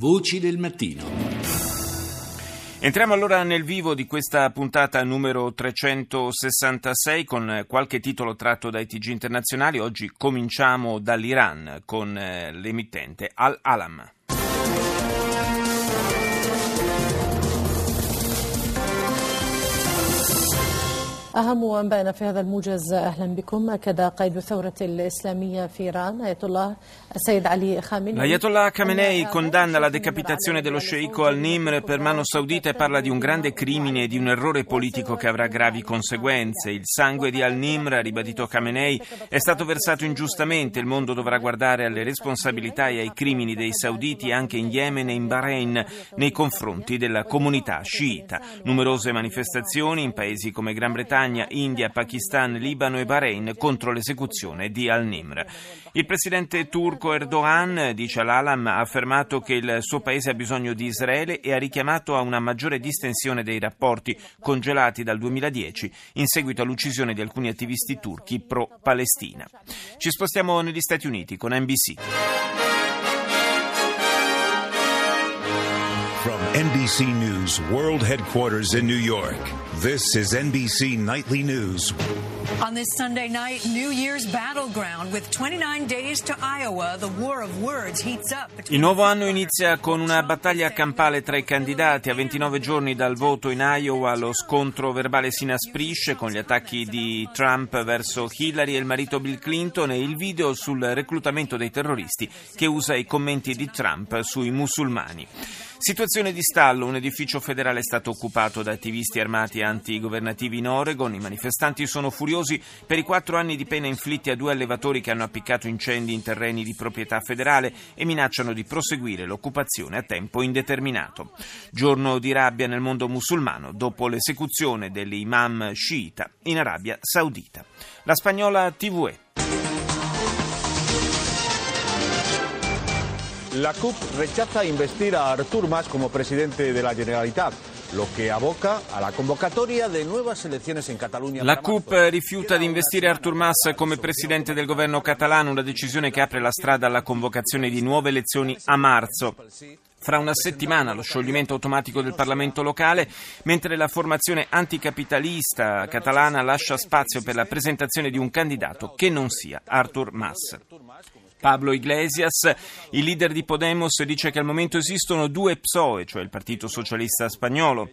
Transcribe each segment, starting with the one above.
Voci del mattino. Entriamo allora nel vivo di questa puntata numero 366 con qualche titolo tratto dai TG internazionali. Oggi cominciamo dall'Iran con eh, l'emittente Al-Alam. أهم أنبائنا في هذا الموجز أهلا بكم أكد قائد الثورة الإسلامية في إيران آية الله السيد علي خامنئي L'Ayatollah Khamenei condanna la decapitazione dello sceicco al-Nimr per mano saudita e parla di un grande crimine e di un errore politico che avrà gravi conseguenze. Il sangue di al-Nimr, ha ribadito Khamenei, è stato versato ingiustamente. Il mondo dovrà guardare alle responsabilità e ai crimini dei sauditi anche in Yemen e in Bahrain nei confronti della comunità sciita. Numerose manifestazioni in paesi come Gran Bretagna Spagna, India, Pakistan, Libano e Bahrain contro l'esecuzione di al-Nimr. Il presidente turco Erdogan, dice all'Alam, ha affermato che il suo paese ha bisogno di Israele e ha richiamato a una maggiore distensione dei rapporti congelati dal 2010 in seguito all'uccisione di alcuni attivisti turchi pro-Palestina. Ci spostiamo negli Stati Uniti con NBC. From NBC News World Headquarters in New York, this is NBC Nightly News. On this Sunday night, New Year's battleground with 29 days to Iowa, the war of words heats up. Il nuovo anno inizia con una battaglia campale tra i candidati. A 29 giorni dal voto in Iowa lo scontro verbale si inasprisce con gli attacchi di Trump verso Hillary e il marito Bill Clinton e il video sul reclutamento dei terroristi che usa i commenti di Trump sui musulmani. Situazione di stallo, un edificio federale è stato occupato da attivisti armati antigovernativi in Oregon, i manifestanti sono furiosi per i quattro anni di pena inflitti a due allevatori che hanno appiccato incendi in terreni di proprietà federale e minacciano di proseguire l'occupazione a tempo indeterminato. Giorno di rabbia nel mondo musulmano dopo l'esecuzione dell'imam sciita in Arabia Saudita. La spagnola TVE. La CUP rechaza investir a Artur Mas como presidente de la Generalitat. lo che aboca alla convocatoria di nuove elezioni in Catalogna. La CUP rifiuta di investire Artur Mas come presidente del governo catalano, una decisione che apre la strada alla convocazione di nuove elezioni a marzo. Fra una settimana lo scioglimento automatico del Parlamento locale, mentre la formazione anticapitalista catalana lascia spazio per la presentazione di un candidato che non sia Artur Mas. Pablo Iglesias, il leader di Podemos, dice che al momento esistono due PSOE, cioè il Partito Socialista Spagnolo,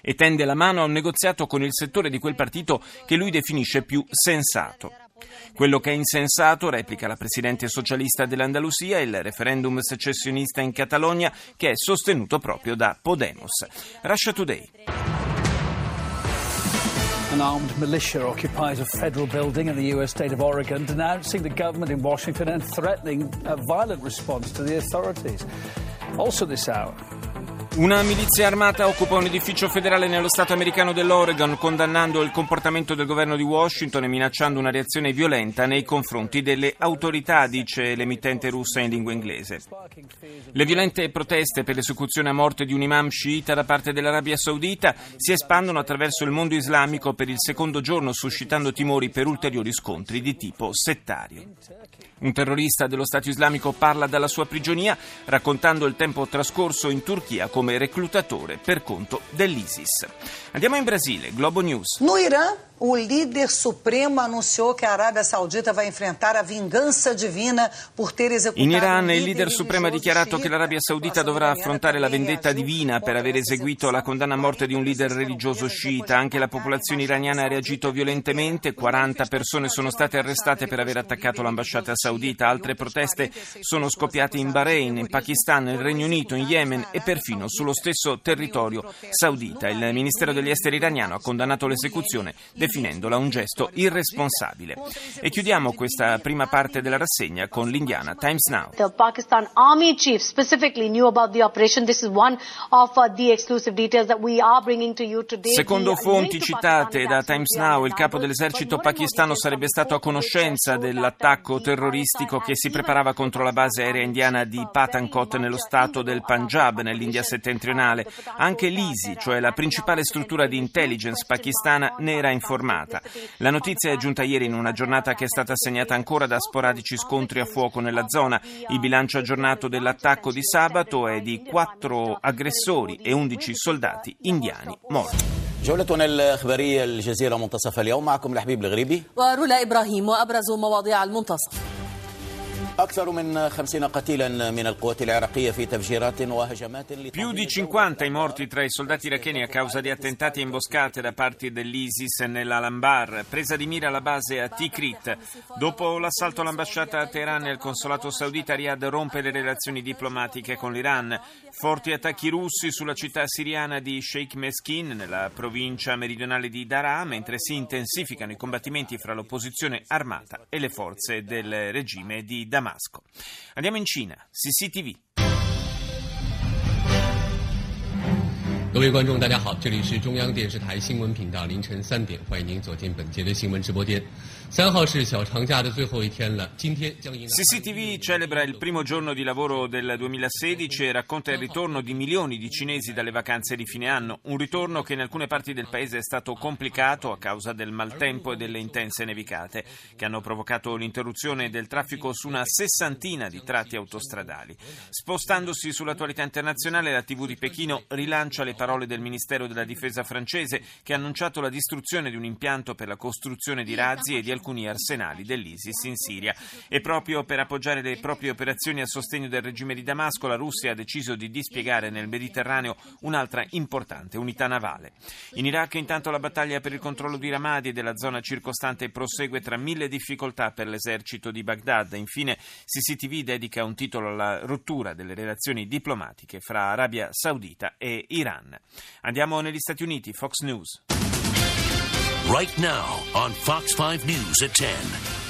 e tende la mano a un negoziato con il settore di quel partito che lui definisce più sensato. Quello che è insensato, replica la presidente socialista dell'Andalusia, il referendum secessionista in Catalogna che è sostenuto proprio da Podemos. Russia Today. An armed militia occupies a federal building in the U.S. state of Oregon, denouncing the government in Washington and threatening a violent response to the authorities. Also, this hour. Una milizia armata occupa un edificio federale nello Stato americano dell'Oregon, condannando il comportamento del governo di Washington e minacciando una reazione violenta nei confronti delle autorità, dice l'emittente russa in lingua inglese. Le violente proteste per l'esecuzione a morte di un imam sciita da parte dell'Arabia Saudita si espandono attraverso il mondo islamico per il secondo giorno, suscitando timori per ulteriori scontri di tipo settario. Un terrorista dello Stato islamico parla dalla sua prigionia, raccontando il tempo trascorso in Turchia come reclutatore per conto dell'ISIS. Andiamo in Brasile, Globo News. No Irã, o líder supremo anunciou que a Arábia Saudita vai enfrentar a vingança divina por ter esecutato In Iran il leader supremo ha dichiarato che l'Arabia Saudita dovrà affrontare la vendetta divina per aver eseguito la condanna a morte di un leader religioso sciita. Anche la popolazione iraniana ha reagito violentemente, 40 persone sono state arrestate per aver attaccato l'ambasciata saudita, altre proteste sono scoppiate in Bahrain, in Pakistan, nel Regno Unito, in Yemen e perfino sullo stesso territorio saudita. Il Ministero degli Esteri iraniano ha condannato l'esecuzione definendola un gesto irresponsabile. E chiudiamo questa prima parte della rassegna con l'Indiana Times Now. The Pakistan Army chief specifically knew about the operation. This is one of uh, the exclusive details that we are bringing to you today. Secondo fonti citate da Times Now, il capo dell'esercito pakistano sarebbe stato a conoscenza dell'attacco terroristico che si preparava contro la base aerea indiana di Pathankot nello stato del Punjab, nell'India settentrionale. Anche l'ISI, cioè la principale struttura di intelligence pakistana, ne era informata uniformata. La notizia è giunta ieri in una giornata che è stata segnata ancora da sporadici scontri a fuoco nella zona. Il bilancio aggiornato dell'attacco di sabato è di quattro aggressori e undici soldati indiani morti. جولتنا الإخبارية الجزيرة منتصف اليوم معكم لحبيب الغريبي ورولا إبراهيم وأبرز مواضيع المنتصف più di 50 i morti tra i soldati iracheni a causa di attentati e imboscate da parte dell'ISIS nell'Alambar, presa di mira la base a Tikrit. Dopo l'assalto all'ambasciata a Teheran e al consolato saudita, Riyadh rompe le relazioni diplomatiche con l'Iran. Forti attacchi russi sulla città siriana di Sheikh Meskin, nella provincia meridionale di Daraa, mentre si intensificano i combattimenti fra l'opposizione armata e le forze del regime di Damasco. Damasco. Andiamo in Cina, CCTV. 各位观众，大家好，这里是中央电视台新闻频道，凌晨三点，欢迎您走进本节的新闻直播间。三号是小长假的最后一天了，今天将迎来。CCTV celebra il primo giorno di lavoro del 2016 e racconta il ritorno di milioni di cinesi dalle vacanze di fine anno, un ritorno che in alcune parti del paese è stato complicato a causa del maltempo e delle intense nevicate, che hanno provocato l'interruzione del traffico su una sessantina di tratti autostradali. Spostandosi sull'attualità internazionale, la TV di Pechino rilancia le parole parole del Ministero della Difesa francese che ha annunciato la distruzione di un impianto per la costruzione di razzi e di alcuni arsenali dell'ISIS in Siria. E proprio per appoggiare le proprie operazioni a sostegno del regime di Damasco, la Russia ha deciso di dispiegare nel Mediterraneo un'altra importante unità navale. In Iraq intanto la battaglia per il controllo di Ramadi e della zona circostante prosegue tra mille difficoltà per l'esercito di Baghdad. Infine CCTV dedica un titolo alla rottura delle relazioni diplomatiche fra Arabia Saudita e Iran. Andiamo negli Stati Uniti, Fox News. Right now on Fox 5 News at 10.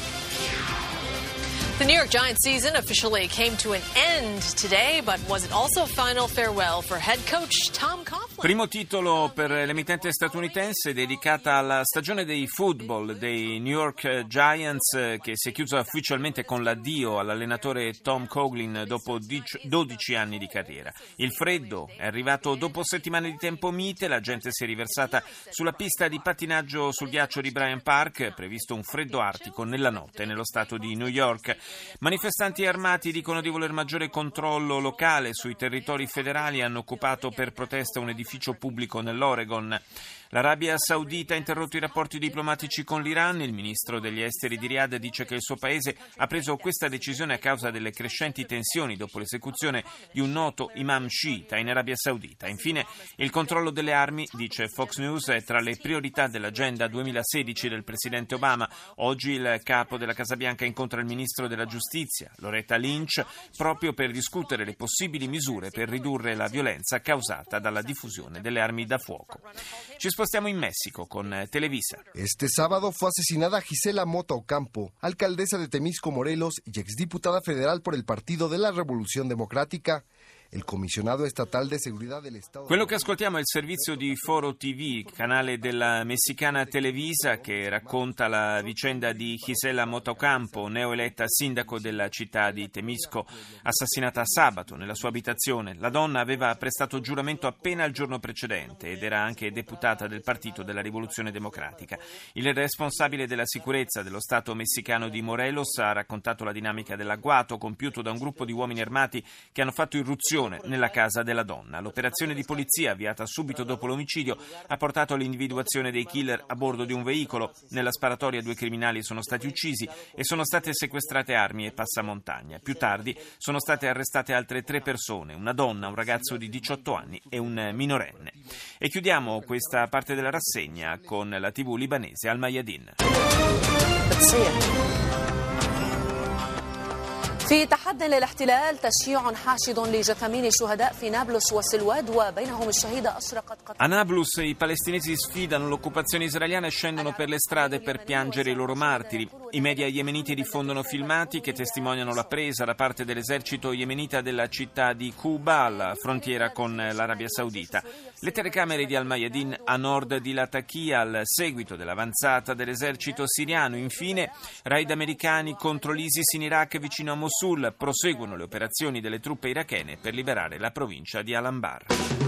The New York Giants season officially came to an end today, but was it also a final farewell for head coach Tom Coughlin? Primo titolo per l'emittente statunitense dedicata alla stagione dei football dei New York Giants che si è chiusa ufficialmente con l'addio all'allenatore Tom Coughlin dopo 12 anni di carriera. Il freddo è arrivato dopo settimane di tempo mite, la gente si è riversata sulla pista di pattinaggio sul ghiaccio di Bryant Park, previsto un freddo artico nella notte nello stato di New York. Manifestanti armati dicono di voler maggiore controllo locale sui territori federali e hanno occupato per protesta un edificio pubblico nell'Oregon. L'Arabia Saudita ha interrotto i rapporti diplomatici con l'Iran. Il ministro degli esteri di Riyadh dice che il suo paese ha preso questa decisione a causa delle crescenti tensioni dopo l'esecuzione di un noto imam sciita in Arabia Saudita. Infine, il controllo delle armi, dice Fox News, è tra le priorità dell'agenda 2016 del presidente Obama. Oggi il capo della Casa Bianca incontra il ministro della giustizia, Loretta Lynch, proprio per discutere le possibili misure per ridurre la violenza causata dalla diffusione delle armi da fuoco. Ci spostiamo in México con eh, Televisa. Este sábado fue asesinada Gisela Mota Ocampo, alcaldesa de Temisco, Morelos y exdiputada federal por el Partido de la Revolución Democrática. Il commissionato statale di segurità dell'Estato. Quello che ascoltiamo è il servizio di Foro TV, canale della messicana Televisa, che racconta la vicenda di Gisela Motocampo, neoeletta sindaco della città di Temisco, assassinata sabato nella sua abitazione. La donna aveva prestato giuramento appena il giorno precedente ed era anche deputata del Partito della Rivoluzione Democratica. Il responsabile della sicurezza dello Stato messicano di Morelos ha raccontato la dinamica dell'agguato compiuto da un gruppo di uomini armati che hanno fatto irruzione esplosione nella casa della donna. L'operazione di polizia, avviata subito dopo l'omicidio, ha portato all'individuazione dei killer a bordo di un veicolo. Nella sparatoria due criminali sono stati uccisi e sono state sequestrate armi e passamontagna. Più tardi sono state arrestate altre tre persone, una donna, un ragazzo di 18 anni e un minorenne. E chiudiamo questa parte della rassegna con la TV libanese Al Mayadin. في تحد للاحتلال تشييع حاشد لجثامين الشهداء في نابلس والسلواد وبينهم الشهيدة أشرقت قتل A Nablus i palestinesi sfidano l'occupazione israeliana e scendono per le strade per piangere i loro martiri. I media yemeniti diffondono filmati che testimoniano la presa da parte dell'esercito yemenita della città di Quba alla frontiera con l'Arabia Saudita. Le telecamere di Al-Mayadin a nord di Latakia al seguito dell'avanzata dell'esercito siriano. Infine, raid americani contro l'ISIS in Iraq vicino a Mosul Mosul proseguono le operazioni delle truppe irachene per liberare la provincia di Al-Anbar.